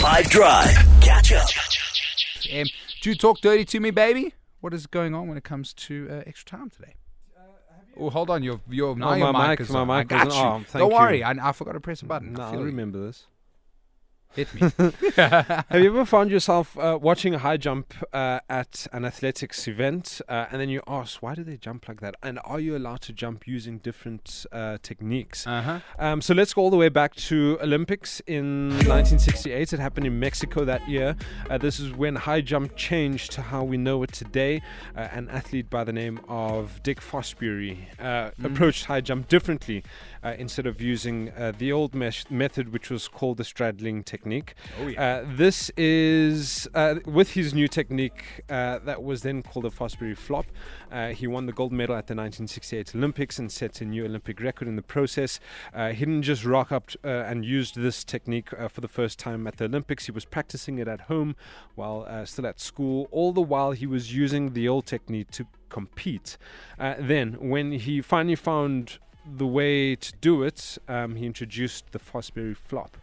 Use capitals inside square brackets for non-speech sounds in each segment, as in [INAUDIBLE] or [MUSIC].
Five Drive. Catch up. Um, do you talk dirty to me, baby? What is going on when it comes to uh, extra time today? Oh, hold on. Your your now Oh, your my mic mic- is my on. I got you. on. Thank Don't you. worry. I, I forgot to press a button. No, I I feel you. remember this. Hit me. [LAUGHS] Have you ever found yourself uh, watching a high jump uh, at an athletics event, uh, and then you ask, why do they jump like that? And are you allowed to jump using different uh, techniques? Uh huh. Um, so let's go all the way back to Olympics in 1968. It happened in Mexico that year. Uh, this is when high jump changed to how we know it today. Uh, an athlete by the name of Dick Fosbury uh, approached high jump differently uh, instead of using uh, the old mesh- method, which was called the straddling technique. Oh, yeah. Uh, this is uh, with his new technique uh, that was then called the Fosbury flop. Uh, he won the gold medal at the 1968 Olympics and set a new Olympic record in the process. Uh, he didn't just rock up uh, and used this technique uh, for the first time at the Olympics. He was practicing it at home while uh, still at school. All the while, he was using the old technique to compete. Uh, then, when he finally found the way to do it, um, he introduced the Fosbury flop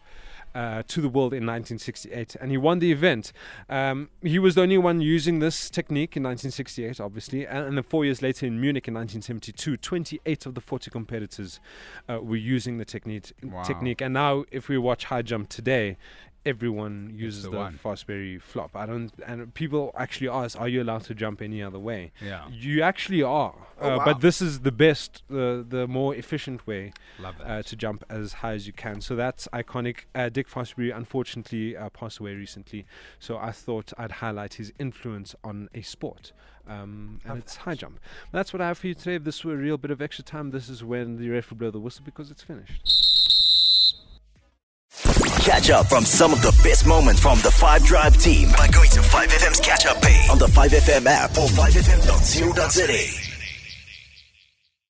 uh, to the world in 1968, and he won the event. Um, he was the only one using this technique in 1968, obviously, and, and then four years later in Munich in 1972, 28 of the 40 competitors uh, were using the technique. Wow. Technique, and now if we watch high jump today. Everyone uses the the. Fosbury flop. I don't, and people actually ask, "Are you allowed to jump any other way?" Yeah. You actually are, Oh, uh, wow. but this is the best, the the more efficient way Love that. uh, to jump as high as you can. So that's iconic. Uh, Dick Fosbury unfortunately uh, passed away recently, so I thought I'd highlight his influence on a sport. Um, and it's high jump. That's what I have for you today. If this were a real bit of extra time, this is when the ref will blow the whistle because it's finished. Catch up from some of the best moments from the Five Drive team by going to 5FM's catch up page on the 5FM app or 5FM.co.za.